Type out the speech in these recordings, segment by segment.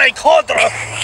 ¡Puta madre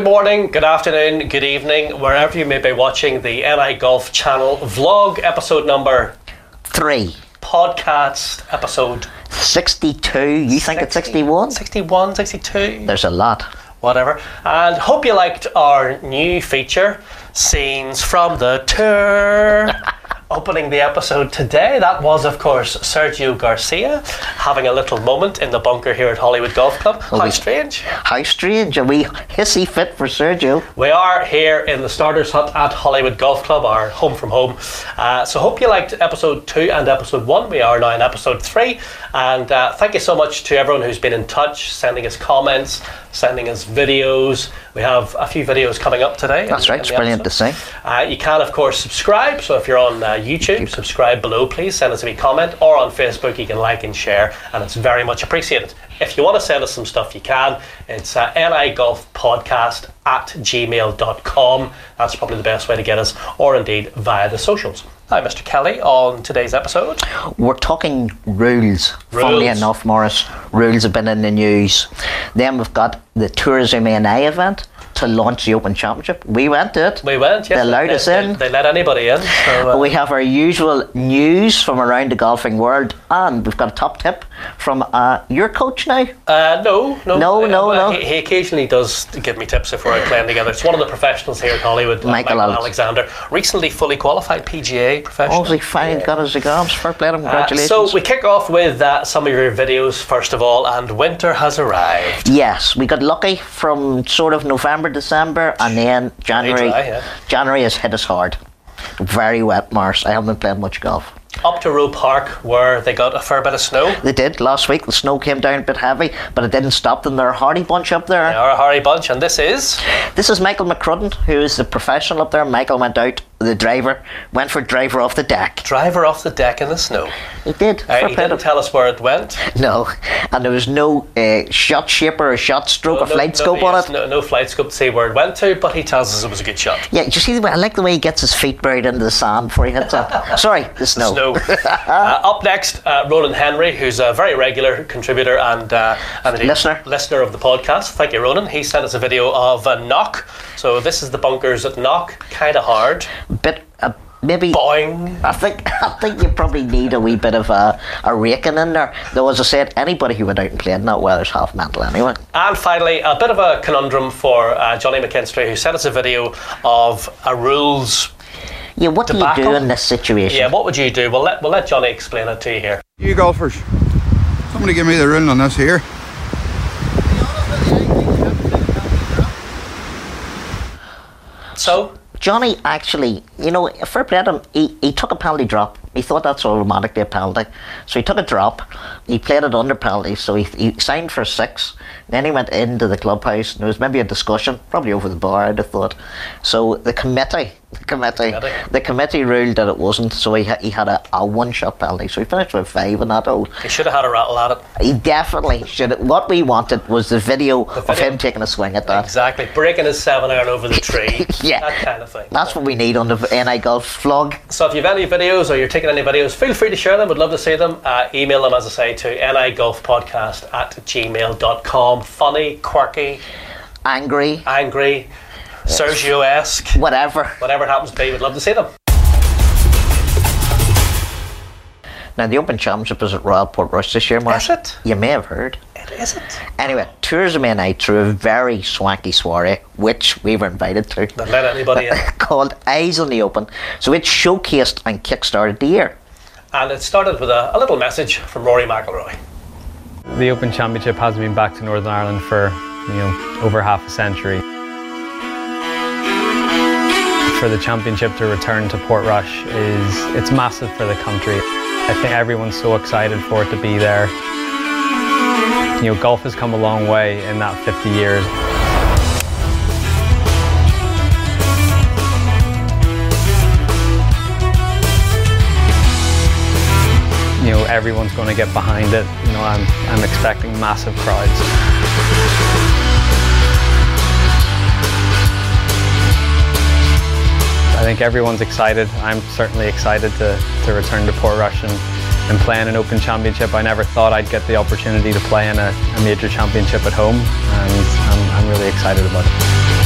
Good morning, good afternoon, good evening, wherever you may be watching the NI Golf Channel vlog episode number Three. podcast episode 62. You think it's 61? 61, 62, There's a lot. whatever. And hope you liked our new feature, Scenes from the Tour. Opening the episode today, that was, of course, Sergio Garcia having a little moment in the bunker here at Holywood Golf Club. How strange. How strange. Are we hissy fit for Sergio? We are here in the Starters Hut at Holywood Golf Club, our home from home. Uh, so, hope you liked episode two and episode one. We are now in episode three. And uh, thank you so much to everyone who's been in touch, sending us comments, sending us videos. We have a few videos coming up today. That's in- right. in It's brilliant to see. Uh, you can, of course, subscribe. So if you're on uh, YouTube, subscribe below, please. Send us a wee comment. Or on Facebook, you can like and share, and it's very much appreciated. If you want to send us some stuff, you can. It's uh, nigolfpodcast at gmail.com. That's probably the best way to get us, or indeed via the socials. Hi, Mr. Kelly. On today's episode, We're talking rules. Funnily enough, Morris, rules have been in the news. Then we've got the Tourism NI event to launch the Open Championship. We went to it. we went. Yes, They allowed us in. They, let anybody in. So, uh, We have our usual news from around the golfing world, and we've got a top tip from uh, your coach now. Uh, no, no, No, uh, no, uh, no. He, he occasionally does give me tips if we're out playing together. It's one of the professionals here at Holywood, uh, Michael Michael, Alexander, recently fully qualified PGA professional. Obviously, fine, got his exams. Fair play him. Congratulations. so we kick off with uh, some of your videos first of all, and winter has arrived. Yes, we got lucky from sort of November, December, and then January. dry, yeah. January has hit us hard. Very wet, Mars. I haven't played much golf. Up to Roe Park, where they got a fair bit of snow. They did last week. The snow came down a bit heavy, but it didn't stop them. They're a hardy bunch up there. They are a hairy bunch, and this is This is Michael McCrudden, who is the professional up there. Michael went out, the driver, went for driver off the deck. driver off the deck in the snow. He did. Uh, he didn't tell us where it went. No, and there was no uh, shot shaper or a shot stroke or No- flight no- scope on it. No, no flight scope to say where it went to, but he tells us it was a good shot. Yeah, you see the way I like the way he gets his feet buried into the sand before he hits it? Sorry, the snow. Snow. uh, up next, uh, Ronan Henry, who's a very regular contributor and, uh, and Listener. listener of the podcast. Thank you, Roland. He sent us a video of a Knock. So this is the bunkers at Knock, kind of hard. Bit, uh, maybe. Boing. I think I think you probably need a wee bit of a, a raking in there. Though, as I said, anybody who went out and played in that weather's half mental anyway. And finally, a bit of a conundrum for uh, Johnny McKinstry, who sent us a video of a rules. Yeah, what do you do in this situation? Yeah, what would you do? We'll let, we'll let Johnny explain it to you here. You golfers, somebody give me the rule on this here. So, Johnny actually, you know, fair play to him, he, he took a penalty drop. He thought that's automatically a penalty. So he took a drop. He played it under penalty. So he, he signed for six. Then he went into the clubhouse. And there was maybe a discussion, probably over the bar, I'd have thought. So the committee, the committee, Committee. the committee ruled that it wasn't. So he, ha- he had a, a one shot penalty. So he finished with five in that hole. he should have had a rattle at it. He definitely should. have. What we wanted was the video, of video. him taking a swing at that. Exactly. Breaking his seven iron over the tree. Yeah. That kind of thing. That's what we need on the NI Golf vlog. So if you have any videos or you're taking any videos, feel free to share them. We'd love to see them. Uh, email them, as I say, to nigolfpodcast at gmail.com. Funny, quirky, Angry, angry, Sergio-esque, whatever. whatever it happens to be, we'd love to see them. Now, the Open Championship is at Royal Portrush this year, Mark. Is it? You may have heard. It isn't. Anyway, Tourism night threw a very swanky soiree, which we were invited to, Don't let anybody in. called Eyes on the Open. So it showcased and kickstarted the year. And it started with a, a little message from Rory McIlroy. The Open Championship has been back to Northern Ireland for you know over half a century. For the championship to return to Portrush is it's massive for the country. I think everyone's so excited for it to be there. You know, golf has come a long way in that 50 years. You know, everyone's going to get behind it. You know, I'm, I'm expecting massive crowds. I think everyone's excited. I'm certainly excited to, to return to Portrush and, and play in an Open Championship. I never thought I'd get the opportunity to play in a, a major championship at home, and I'm, I'm really excited about it.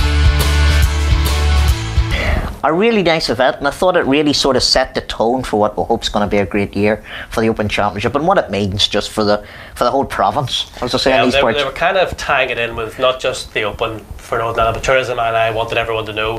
A really nice event, and I thought it really sort of set the tone for what we hope is going to be a great year for the Open Championship and what it means just for the for the whole province. As I say, Yeah, they, parts. they were kind of tying it in with not just the Open for Northern Ireland, but tourism, and I wanted everyone to know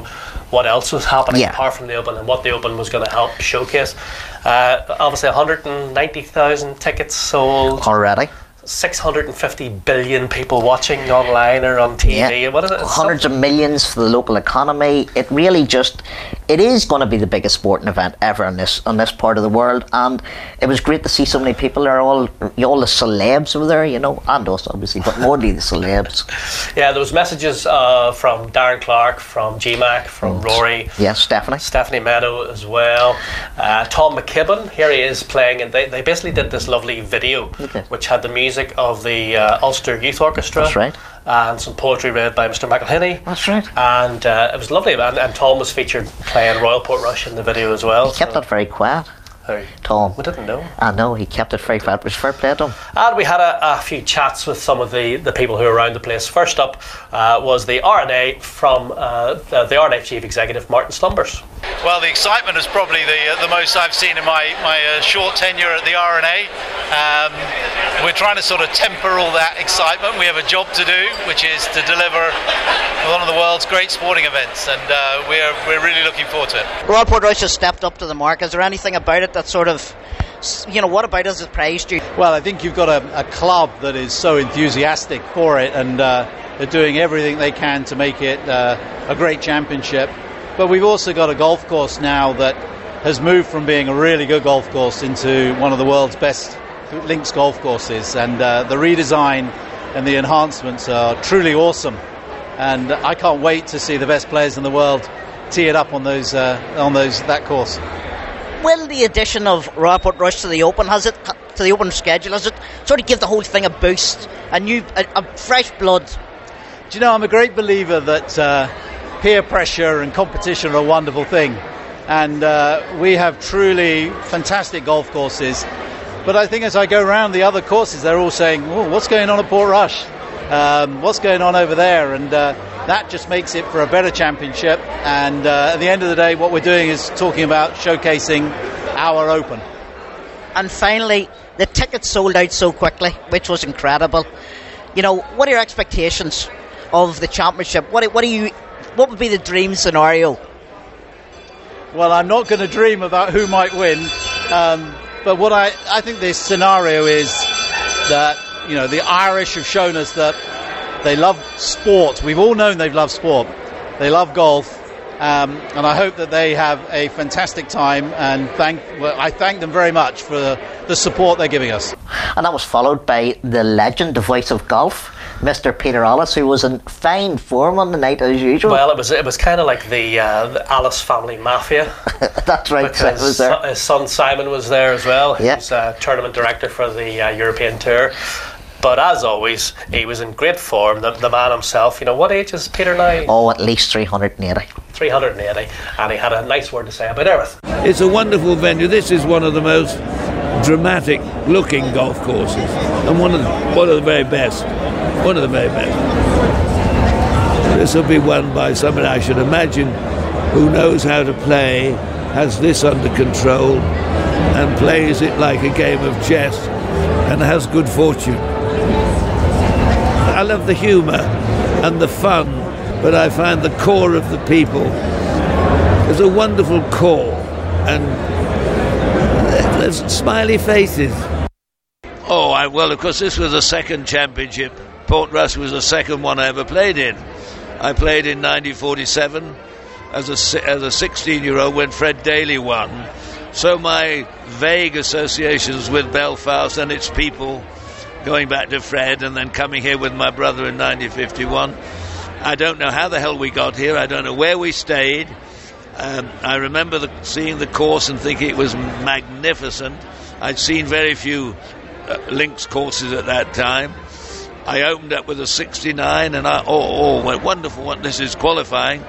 what else was happening Yeah. apart from the Open and what the Open was going to help showcase. Uh, obviously, 190,000 tickets sold. already. 650 billion people watching online or on TV. Yeah. What is it? It's Hundreds of millions for the local economy. It really just it is going to be the biggest sporting event ever in this on this part of the world, and it was great to see so many people there. All all the celebs were there, you know, and us obviously, but mostly the celebs. Yeah, there was messages uh, from Darren Clarke, from GMAC, from Rory. Yes, Stephanie. Stephanie Meadow as well. Uh, Tom McKibben, here he is playing, and they, they basically did this lovely video Okay. which had the music of the uh, Ulster Youth Orchestra. That's right. And some poetry read by Mr. McElhinney. That's right. And uh, it was lovely, and, and Tom was featured playing Royal Portrush in the video as well. He kept so- that very quiet. Who? Tom. We didn't know. I know he kept it very quiet. It was fair play to him. And we had a, a few chats with some of the, the people who are around the place. First up uh, was the R&A from uh, the, the R&A Chief Executive, Martin Slumbers. Well, the excitement is probably the uh, the most I've seen in my my uh, short tenure at the R&A. Um, we're trying to sort of temper all that excitement. We have a job to do, which is to deliver one of the world's great sporting events, and uh, we're we're really looking forward to it. Royal Portrush has stepped up to the mark. Is there anything about it that sort of, you know, what about us as surprised you? Well, I think you've got a, a club that is so enthusiastic for it, and uh, they're doing everything they can to make it uh, a great championship. But we've also got a golf course now that has moved from being a really good golf course into one of the world's best links golf courses, and uh, the redesign and the enhancements are truly awesome. And I can't wait to see the best players in the world tee it up on those uh, on those that course. Will the addition of Royal Rush to the Open has it to the Open schedule has it sort of give the whole thing a boost, a new, a, a fresh blood? Do you know, I'm a great believer that uh, peer pressure and competition are a wonderful thing. And uh, we have truly fantastic golf courses. But I think as I go around the other courses, they're all saying, oh, what's going on at Portrush? Um, what's going on over there? And uh, that just makes it for a better championship. And uh, at the end of the day, what we're doing is talking about showcasing our Open. And finally, the tickets sold out so quickly, which was incredible. You know, what are your expectations of the championship? What, what do you, what would be the dream scenario? Well, I'm not going to dream about who might win, um, but what I, I think this scenario is that you know the Irish have shown us that they love sport. We've all known they've loved sport. They love golf, um, and I hope that they have a fantastic time. And thank well, I thank them very much for the, the support they're giving us. And that was followed by the legend, the voice of golf, Mr. Peter Alliss, who was in fine form on the night as usual. Well, it was it was kind of like the, uh, the Alliss family mafia. That's right, so it because was there. his son Simon was there as well. Yeah. He's uh, tournament director for the uh, European Tour. But as always, he was in great form. The, the man himself, you know, what age is Peter now? Oh, at least 380. 380. And he had a nice word to say about everything. It's a wonderful venue. This is one of the most dramatic looking golf courses and one of the, one of the very best. One of the very best. This will be won by somebody I should imagine who knows how to play, has this under control, and plays it like a game of chess and has good fortune. I love the humour and the fun, but I find the core of the people is a wonderful core and there's smiley faces. Oh, I, well, of course, this was the second championship. Portrush was the second one I ever played in. I played in 1947 as a, as a 16 year old when Fred Daly won. So my vague associations with Belfast and its people going back to Fred, and then coming here with my brother in 1951. I don't know how the hell we got here. I don't know where we stayed. Um, I remember the, seeing the course and thinking it was magnificent. I'd seen very few uh, links courses at that time. I opened up with a 69, and I oh, oh wonderful! What this is qualifying.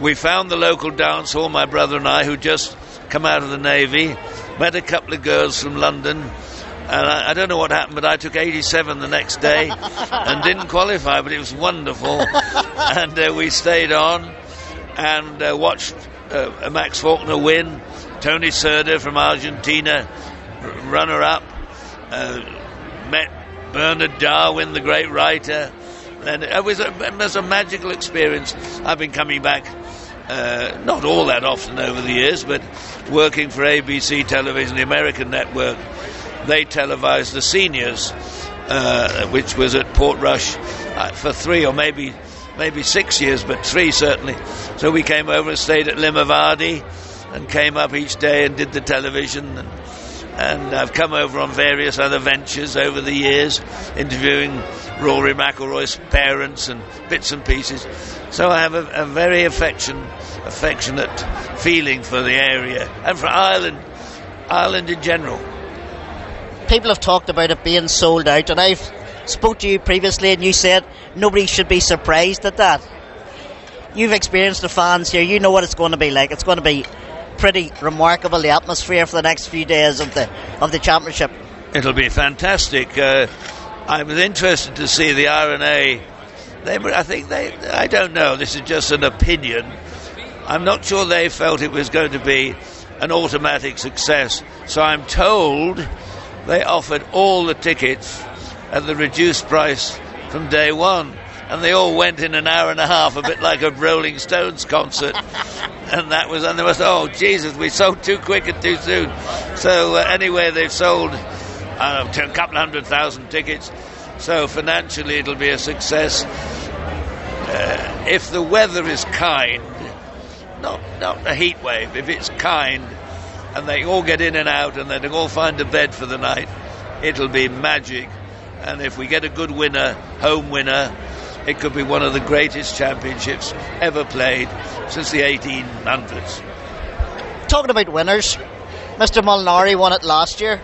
We found the local dance hall, my brother and I, who just come out of the navy. Met a couple of girls from London, and I, I, don't know what happened, but I took 87 the next day and didn't qualify, but it was wonderful. and uh, we stayed on and uh, watched uh, Max Faulkner win, Tony Cerda from Argentina, runner up, uh, met Bernard Darwin, the great writer. And it was, a, it was a magical experience. I've been coming back uh, not all that often over the years, but working for ABC Television, the American network, they televised the seniors, uh, which was at Portrush uh, for three or maybe maybe six years, but three certainly. So we came over and stayed at Limavady and came up each day and did the television. And, and I've come over on various other ventures over the years, interviewing Rory McIlroy's parents and bits and pieces. So I have a, a very affection, affectionate feeling for the area and for Ireland, Ireland in general. People have talked about it being sold out, and I've spoke to you previously, and you said nobody should be surprised at that. You've experienced the fans here. You know what it's going to be like. It's going to be pretty remarkable. The atmosphere for the next few days of the of the championship. It'll be fantastic. Uh, I was interested to see the R&A. They, I think they. I don't know. This is just an opinion. I'm not sure they felt it was going to be an automatic success. So I'm told they offered all the tickets at the reduced price from day one. And they all went in an hour and a half, a bit like a Rolling Stones concert. And that was, and they was, oh, Jesus, we sold too quick and too soon. So, uh, anyway, they've sold uh, a couple hundred thousand tickets. So, financially, it'll be a success. Uh, if the weather is kind, not, not a heat wave, if it's kind, and they all get in and out and they all find a bed for the night, it'll be magic. And if we get a good winner, home winner, it could be one of the greatest championships ever played since the 1800s. Talking about winners, Mr. Molinari won it last year.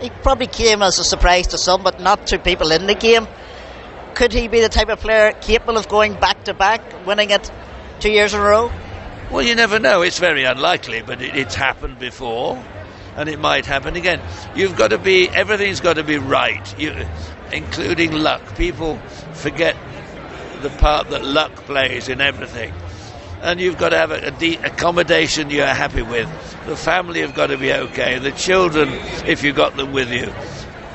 He probably came as a surprise to some, but not to people in the game. Could he be the type of player capable of going back to back, winning it two years in a row? Well, you never know. It's very unlikely, but it, it's happened before and it might happen again. You've got to be, everything's got to be right, you, including luck. People forget the part that luck plays in everything. And you've got to have a, a de- accommodation you're happy with. The family have got to be okay. The children, if you've got them with you,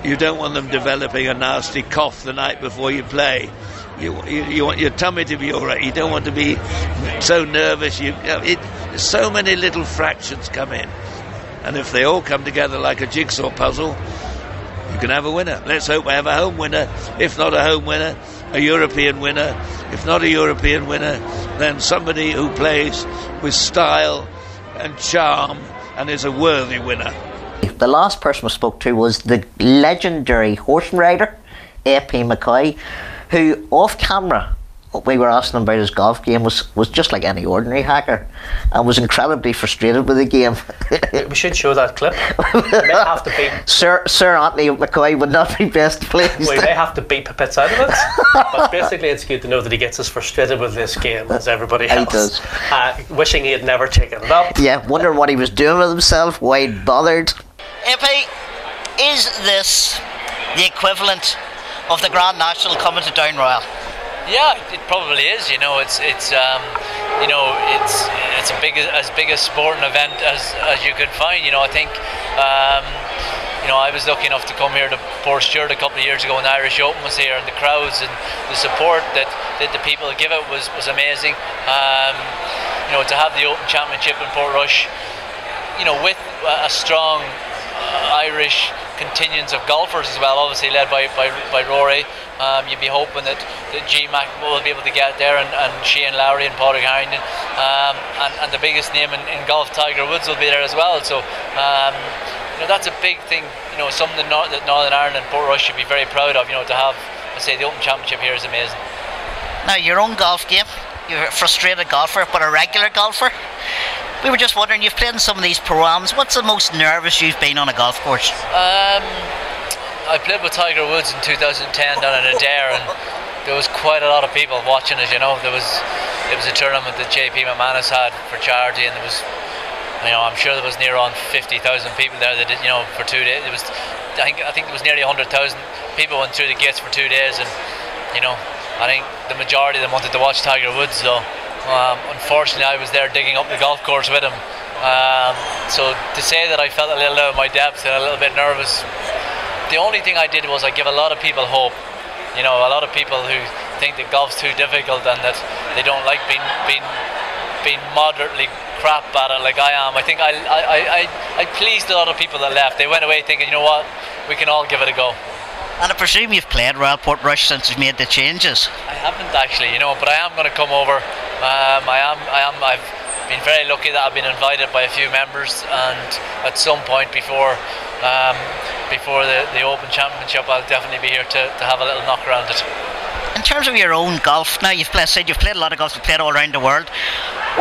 you don't want them developing a nasty cough the night before you play. You, you, you, want your tummy to be all right. You don't want to be so nervous. You, it, so many little fractions come in. And if they all come together like a jigsaw puzzle, you can have a winner. Let's hope we have a home winner. If not a home winner, a European winner. If not a European winner, then somebody who plays with style and charm and is a worthy winner. The last person we spoke to was the legendary horse rider, A.P. McCoy, who off camera we were asking him about his golf game was, was just like any ordinary hacker and was incredibly frustrated with the game. we should show that clip. We may have to beat Sir Sir Anthony McCoy would not be best pleased. We may have to beat Pipits out of it. but basically it's good to know that he gets as frustrated with this game as everybody else. He does. Uh, wishing he had never taken it up. Yeah, wonder what he was doing with himself, why he bothered. AP, is this the equivalent of the Grand National coming to Down Royal? Yeah, it probably is. You know, it's it's um, you know it's it's a big as big a sporting event as as you could find. You know, I think. Um, you know, I was lucky enough to come here to Port Portstewart a couple of years ago when the Irish Open was here, and the crowds and the support that, that the people give it was, was amazing. Um, you know, to have the Open Championship in Portrush, you know, with a strong Irish contingents of golfers as well, obviously led by, by, by Rory. Um, you'd be hoping that, that G Mac will be able to get there and, and Shane Lowry and Padraig Harrington. Um, and, and the biggest name in, in, golf, Tiger Woods, will be there as well. So, um, you know, that's a big thing. You know, something that, that Northern Ireland and Portrush should be very proud of. You know, to have, I say, the Open Championship here is amazing. Now, your own golf game, you're a frustrated golfer, but a regular golfer. We were just wondering, you've played in some of these pro-ams. What's the most nervous you've been on a golf course? Um, I played with Tiger Woods in 2010 down in Adare, and there was quite a lot of people watching it. You know, there was it was a tournament that JP McManus had for charity, and there was, you know, I'm sure there was near on 50,000 people there that you know, for two days. It was, I think, I think there was nearly 100,000 people went through the gates for two days, and you know, I think the majority of them wanted to watch Tiger Woods. So, um, unfortunately, I was there digging up the golf course with him. Um, so to say that I felt a little out of my depth and a little bit nervous, the only thing I did was I give a lot of people hope. You know, a lot of people who think that golf's too difficult and that they don't like being being being moderately crap at it like I am. I think I I, I, I pleased a lot of people that left. They went away thinking, you know what, we can all give it a go. And I presume you've played Royal Portrush since you've made the changes. I haven't actually, you know, but I am going to come over. Um, I am, I am, I've been very lucky that I've been invited by a few members, and at some point before, um, before the, the Open Championship, I'll definitely be here to, to have a little knock around it. In terms of your own golf, now you've played, said you've played a lot of golf, you've played all around the world.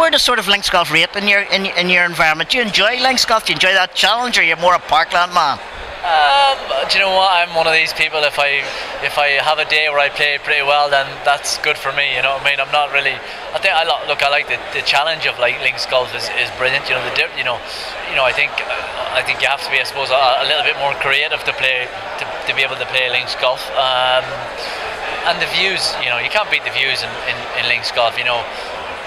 Where does sort of links golf rate in your in, in your environment? Do you enjoy links golf? Do you enjoy that challenge, or you're more a parkland man? Um, do you know what? I'm one of these people. If I if I have a day where I play pretty well, then that's good for me. You know what I mean? I'm not really. I think I lo- look. I like the, the challenge of like links golf is, is brilliant. You know the dip. You know, you know. I think I think you have to be, I suppose, a, a little bit more creative to play to, to be able to play links golf. Um, and the views. You know, you can't beat the views in, in, in links golf. You know,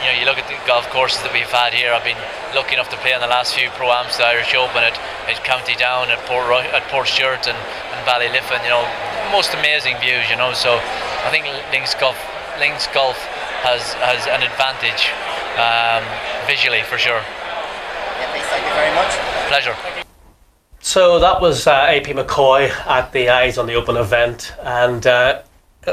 you know, you look at the golf courses that we've had here. I've been lucky enough to play in the last few pro-ams, the Irish Open at, at County Down, at Port at Portstewart and, and Ballyliffin. You know, most amazing views. You know, so I think links golf, links golf has has an advantage um, visually for sure. Thank you very much. Pleasure. So that was uh, AP McCoy at the Eyes on the Open event, and uh,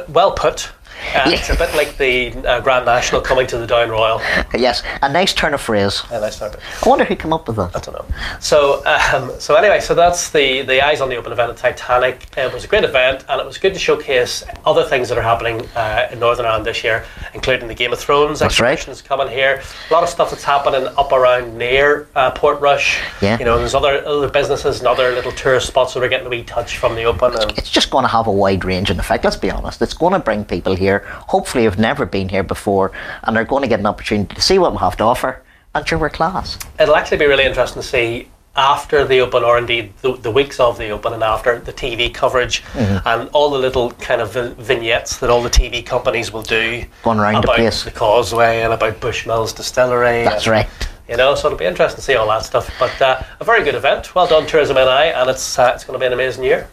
well put. Uh, it's a bit like the uh, Grand National coming to the Down Royal. Yes, a nice turn of phrase. Yeah, nice turn. I wonder who came up with that. I don't know. So, um, so anyway, so that's the the Eyes on the Open event at Titanic. It was a great event, and it was good to showcase other things that are happening uh, in Northern Ireland this year, including the Game of Thrones That's right. exhibitions coming here. A lot of stuff that's happening up around near uh, Portrush. Yeah. You know, there's other other businesses and other little tourist spots that are getting a wee touch from the Open. And It's just going to have a wide range in effect, let's be honest. It's going to bring people here, hopefully, who've never been here before, and they're going to get an opportunity to see what we have to offer. And sure, we're class. it'll actually be really interesting to see after the Open, or indeed the, the weeks of the Open, and after the TV coverage Mm-hmm. and all the little kind of vignettes that all the TV companies will do Going around the about place. the Causeway and about Bushmills Distillery. That's and, right. You know, so it'll be interesting to see all that stuff. But uh, a very good event. Well done, Tourism NI, and it's uh, it's going to be an amazing year.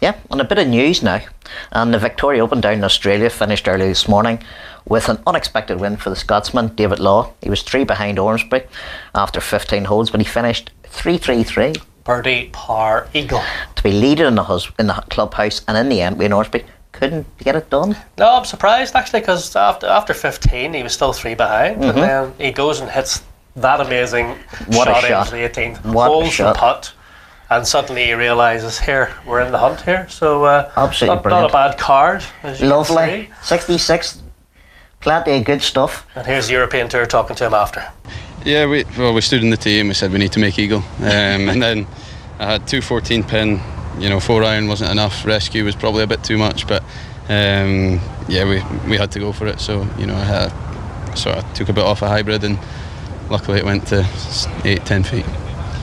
Yeah, and a bit of news now. And the Victoria Open down in Australia finished early this morning with an unexpected win for the Scotsman, David Law. He was three behind Ormsby after 15 holes, but he finished 3 3 3 Birdie, par, eagle. to be leader in the, hus- in the clubhouse. And in the end, Wade Ormsby couldn't get it done. No, I'm surprised actually because after after 15 he was still three behind, and then he goes and hits that amazing Mm-hmm. What a shot, shot. into the 18th What a holes shot. the putt, and suddenly he realizes here we're in the hunt here. So uh, Absolutely not, brilliant. not a bad card. as you Lovely. see. 66. Plenty of good stuff. And here's the European Tour talking to him after. Yeah, we well we stood in the tee and we said we need to make eagle, um, and then I had two 14 pin. You know, four iron wasn't enough. Rescue was probably a bit too much, but um, yeah, we we had to go for it. So you know, I had, sort of took a bit off a hybrid, and luckily it went to s- eight, ten feet.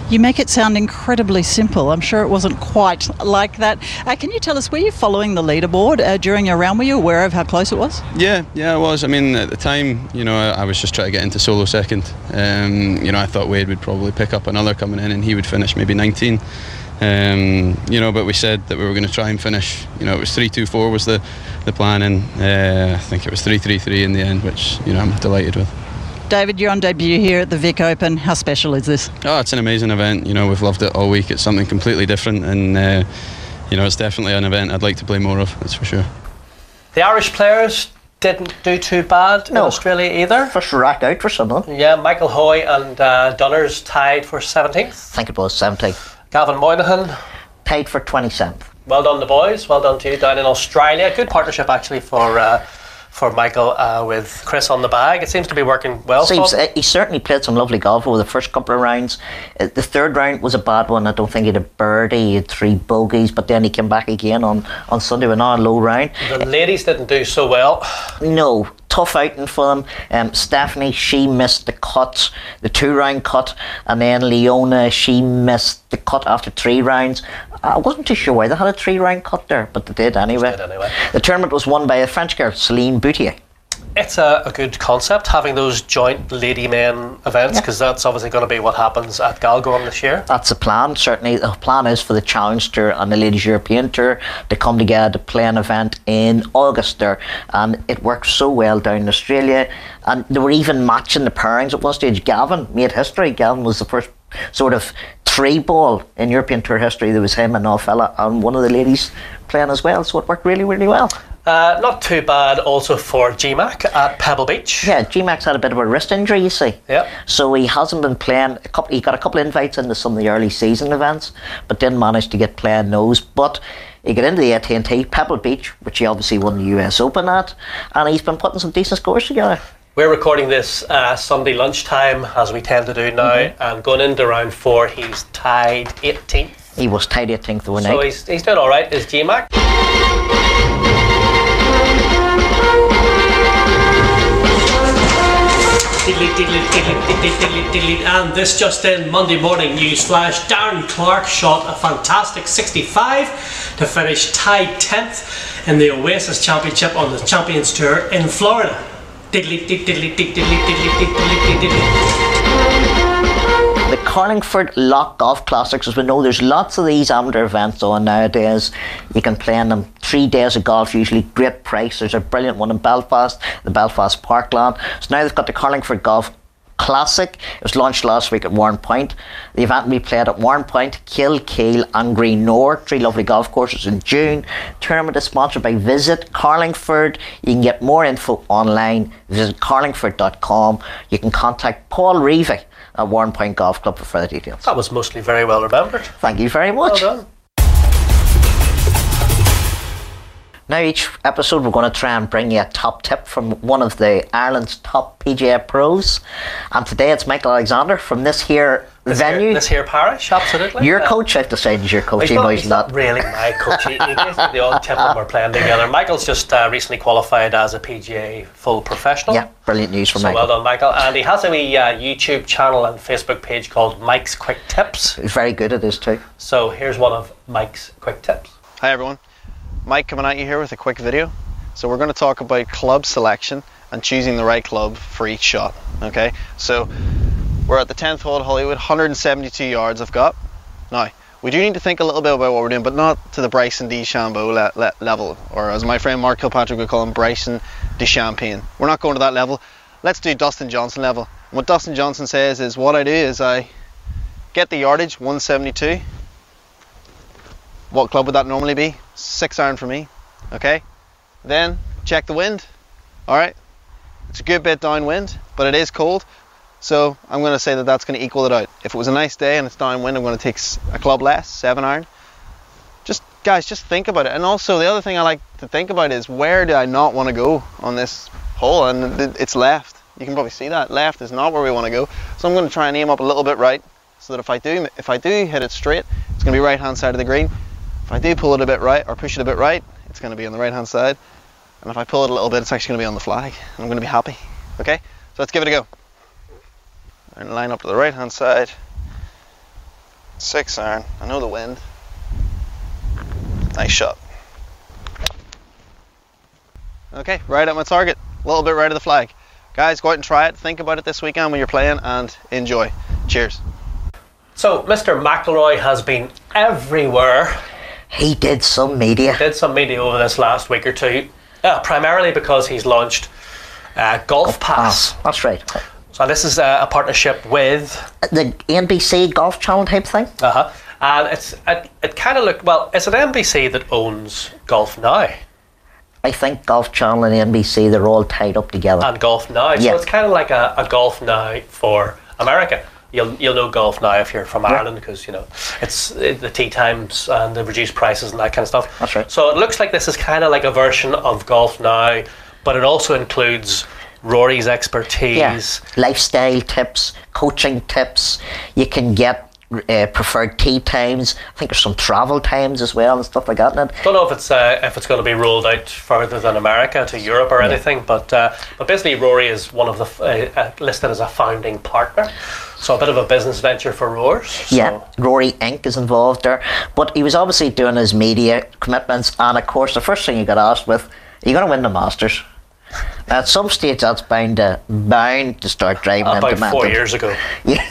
You make it sound incredibly simple. I'm sure it wasn't quite like that. Uh, can you tell us, were you following the leaderboard uh, during your round? Were you aware of how close it was? Yeah, yeah, I was. I mean, at the time, you know, I, I was just trying to get into solo second. Um, you know, I thought Wade would probably pick up another coming in, and he would finish maybe 19. Um, you know, but we said that we were going to try and finish. You know, it was three two four was the the plan, and uh, I think it was three three three in the end, which you know I'm delighted with. David, you're on debut here at the Vic Open. How special is this? Oh, it's an amazing event. You know, we've loved it all week. It's something completely different, and uh, you know, it's definitely an event I'd like to play more of. That's for sure. The Irish players didn't do too bad in Australia either. First rack out for some of them. Yeah, Michael Hoey and uh, Dunners tied for 17th. I think it was 17. Gavin Moynihan, Tied for 27th. well done the boys. Well done to you down in Australia. Good partnership actually for uh, for Michael uh, with Chris on the bag. It seems to be working well. Seems, uh, he certainly played some lovely golf over the first couple of rounds. Uh, the third round was a bad one. I don't think he had a birdie, he had three bogeys, but then he came back again on, on Sunday with another low round. the ladies didn't do so well. No, tough outing for them. Um, Stephanie, she missed the cut, the two round cut, and then Leona, she missed the cut after three rounds. I wasn't too sure why they had a three round cut there, but they did anyway. did anyway. The tournament was won by a French girl, Celine Boutier. It's a, a good concept having those joint lady men events because that's obviously going to be what happens at Galgorm this year. That's the plan. Certainly, the plan is for the Challenge Tour and the Ladies European Tour to come together to play an event in August there, and it worked so well down in Australia. And they were even matching the pairings at one stage. Gavin made history. Gavin was the first sort of three ball in European Tour history. There was him and fella and one of the ladies playing as well. So it worked really, really well. Uh, not too bad also for GMAC at Pebble Beach. Yeah, G-Max had a bit of a wrist injury, you see. Yep. So he hasn't been playing. A couple, he got a couple of invites into some of the early season events, but didn't manage to get playing those. But he got into the AT&T Pebble Beach, which he obviously won the US Open at, and he's been putting some decent scores together. We're recording this uh, Sunday lunchtime, as we tend to do now, Mm-hmm. and going into round four, he's tied 18th. He was tied 18th overnight. So he's, he's doing all right, is GMAC. Diddly, diddly, diddly, diddly, diddly, diddly. And this just in Monday morning news flash Darren Clarke shot a fantastic 65 to finish tied 10th in the Oasis Championship on the Champions Tour in Florida. The Carlingford Lough Golf Classics, as we know, there's lots of these amateur events on nowadays. You can play in them three days of golf, usually great price. There's a brilliant one in Belfast, the Belfast Parkland. So now they've got the Carlingford Golf Classic. It was launched last week at Warrenpoint. The event will be played at Warrenpoint, Kilkeel, and Greenore, three lovely golf courses in June. Tournament is sponsored by Visit Carlingford. You can get more info online. Visit carlingford.com. You can contact Paul Reevy at Warrenpoint Golf Club for further details. That was mostly very well remembered. Thank you very much. Well Now, each episode, we're going to try and bring you a top tip from one of the Ireland's top PGA pros. And today it's Michael Alexander from this here This venue. Here, this here parish, absolutely. your Uh, coach, I've decided, is your coach. He's even not, he's he's not really my coach. He, he gives me the odd tip when we're playing together. Michael's just uh, recently qualified as a PGA full professional. Yeah, brilliant news from So Michael. well done, Michael. And he has a wee uh, YouTube channel and Facebook page called Mike's Quick Tips. He's very good at this too. So here's one of Mike's quick tips. Hi everyone, Mike coming at you here with a quick video. So we're going to talk about club selection and choosing the right club for each shot. Okay, so we're at the 10th hole at Holywood, 172 yards I've got. Now, we do need to think a little bit about what we're doing, but not to the Bryson DeChambeau le- le- level, or as my friend Mark Kilpatrick would call him, Bryson DeChampagne. We're not going to that level. Let's do Dustin Johnson level. And what Dustin Johnson says is what I do is I get the yardage, 172. What club would that normally be? Six iron for me. Okay. Then check the wind. All right. It's a good bit downwind, but it is cold. So I'm going to say that that's going to equal it out. If it was a nice day and it's downwind, I'm going to take a club less, seven iron. Just guys, just think about it. And also the other thing I like to think about is where do I not want to go on this hole? And it's left. You can probably see that left is not where we want to go. So I'm going to try and aim up a little bit right, so that if I do if I do hit it straight, it's going to be right hand side of the green. If I do pull it a bit right or push it a bit right, it's going to be on the right hand side. And if I pull it a little bit, it's actually going to be on the flag. And I'm going to be happy. Okay? So let's give it a go. And line up to the right hand side. Six iron. I know the wind. Nice shot. Okay, right at my target. A little bit right of the flag. Guys, go out and try it. Think about it this weekend when you're playing and enjoy. Cheers. So Mr. McIlroy has been everywhere. He did some media. Did some media over this last week or two, uh, primarily because he's launched uh, Golf Pass. Ah, that's right. So this is uh, a partnership with The NBC Golf Channel type thing. Uh huh. And it's it, it kind of looked well. Is it NBC that owns Golf Now? I think Golf Channel and NBC they're all tied up together. and Golf Now. Yeah. So it's kind of like a, a Golf Now for America. You'll, you'll know Golf Now if you're from Ireland because you know it's uh, the tee times and the reduced prices and that kind of stuff. That's right. So it looks like this is kind of like a version of Golf Now, but it also includes Rory's expertise. Yeah, lifestyle tips, coaching tips. You can get uh, preferred tee times. I think there's some travel times as well and stuff like that. In it. Don't know if it's uh, if it's going to be rolled out further than America to Europe or anything, but uh, but basically Rory is one of the f- uh, uh, listed as a founding partner, so a bit of a business venture for Roars. So Yeah, Rory Inc. is involved there. But he was obviously doing his media commitments, and of course, the first thing he got asked with, "Are you going to win the Masters?" At some stage, that's bound to bound to start driving about into four years ago, yeah.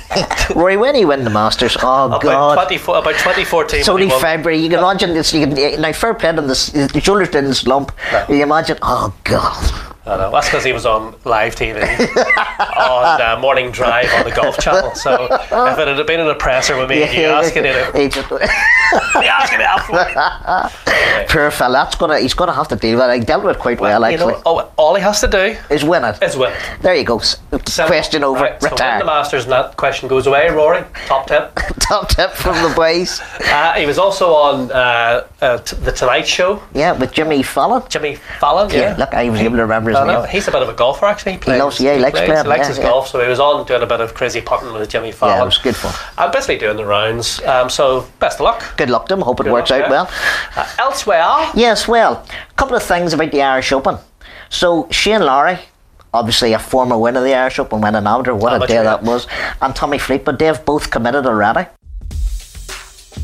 Rory, when he win the Masters, oh about God. 24, about 2014. It's only February. You can imagine this. You can, now, fair play him, this, the shoulders didn't slump. You imagine, oh God. I know. That's because he was on live TV on uh, morning drive on the Golf Channel. So if it had been an oppressor with me, Yeah, you asking it, he just- you asking it out for. Poor fella, that's gonna, he's going to have to deal with it. He dealt with it quite well, You actually. know, oh, all he has to do is win it. is win. There you go. S- Question over. Right, so the Masters, and that question goes away. Rory, top tip. Top tip from the boys. Uh, he was also on uh, uh, t- the Tonight Show. Yeah, with Jimmy Fallon. Jimmy Fallon. Yeah. Yeah, look, I was able to remember his name. He's a bit of a golfer, actually. He, plays, loves- yeah, he likes plays, playing, He likes yeah, his yeah. golf, so he was on doing a bit of crazy putting with Jimmy Fallon. Yeah, it was good fun. I'm basically doing the rounds. Um, so best of luck. Good luck to him. Hope it Good works out well. Uh, elsewhere, Yes, well, a couple of things about the Irish Open. So Shane Lowry, obviously a former winner of the Irish Open, went an amateur. What a day that was. And Tommy Fleetwood, they've both committed already.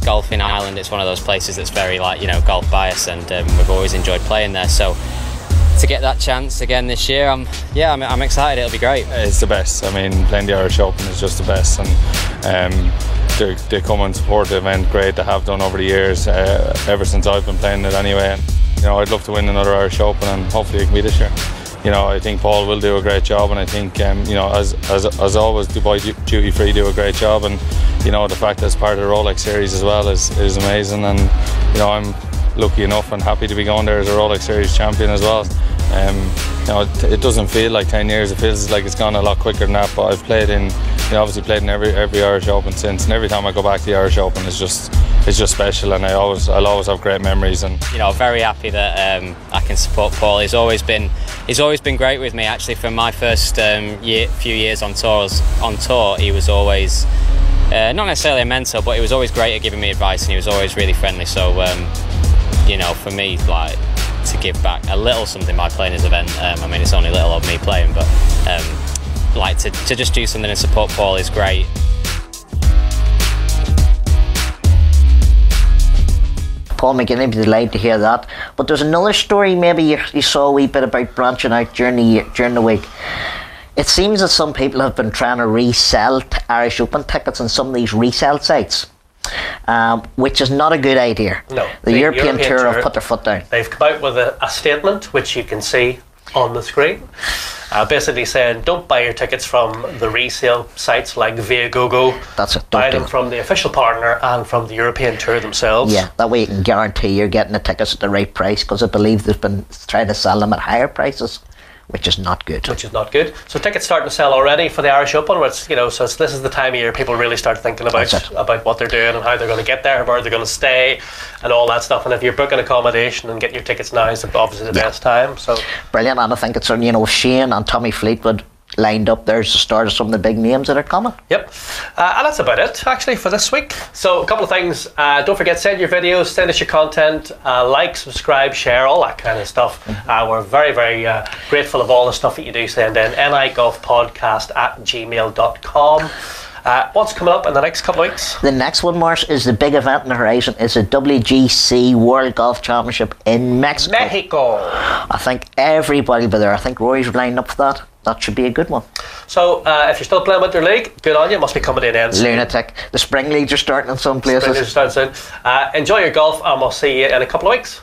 golf in Ireland it's one of those places that's very like you know golf bias and um, we've always enjoyed playing there so to get that chance again this year I'm yeah I'm, I'm excited it'll be great It's the best. I mean, playing the Irish Open is just the best, and um, they, they come and support the event. Great, they have done over the years, uh, ever since I've been playing it anyway. And you know, I'd love to win another Irish Open, and hopefully it can be this year. You know, I think Paul will do a great job, and I think um, you know, as, as as always, Dubai Du- Duty Free do a great job, and you know, the fact that it's part of the Rolex series as well is is amazing, and you know, I'm lucky enough and happy to be going there as a Rolex Series champion as well. Um, you know, it, it doesn't feel like 10 years. It feels like it's gone a lot quicker than that. But I've played in, you know, obviously played in every every Irish Open since, and every time I go back to the Irish Open, it's just it's just special, and I always I'll always have great memories. And you know very happy that um, I can support Paul he's always been he's always been great with me actually from my first um, year, few years on tours on tour he was always uh, not necessarily a mentor but he was always great at giving me advice and he was always really friendly so um, you know for me like to give back a little something by playing his event um, I mean it's only little of me playing but um, like to, to just do something and support Paul is great Paul McGinley be delighted to hear that. But there's another story maybe you, you saw a wee bit about branching out during the, during the week. It seems that some people have been trying to resell Irish Open tickets on some of these resale sites, um, which is not a good idea. No. The, European, Tour have put their foot down. They've come out with a, a statement, which you can see on the screen, uh, basically saying don't buy your tickets from the resale sites like Viagogo. That's it. Buy them it. from the official partner and from the European Tour themselves. Yeah, that way you can guarantee you're getting the tickets at the right price because I believe they've been trying to sell them at higher prices, which is not good. Which is not good. So tickets starting to sell already for the Irish Open. Where it's, you know, so it's, this is the time of year people really start thinking about about what they're doing and how they're going to get there, where they're going to stay, and all that stuff. And if you're booking accommodation and getting your tickets now is obviously the best time. So Brilliant, and I think it's you know Shane and Tommy Fleetwood lined up. There's the start of some of the big names that are coming. Yep. Uh, and that's about it, actually, for this week. So, a couple of things. Uh, don't forget, send your videos, send us your content, uh, like, subscribe, share, all that kind of stuff. Uh, we're very, very uh, grateful of all the stuff that you do send in. nigolfpodcast at gmail.com. Uh, what's coming up in the next couple of weeks? The next one, Mars, is the big event in the horizon. It's the WGC World Golf Championship in Mexico. Mexico. I think everybody will be there. I think Rory's lined up for that. That should be a good one. So, uh, if you're still playing Winter League, good on you. Must be coming to an end soon. Lunatic. The spring leagues are starting in some places. Spring leagues are starting soon. Uh, enjoy your golf, and we'll see you in a couple of weeks.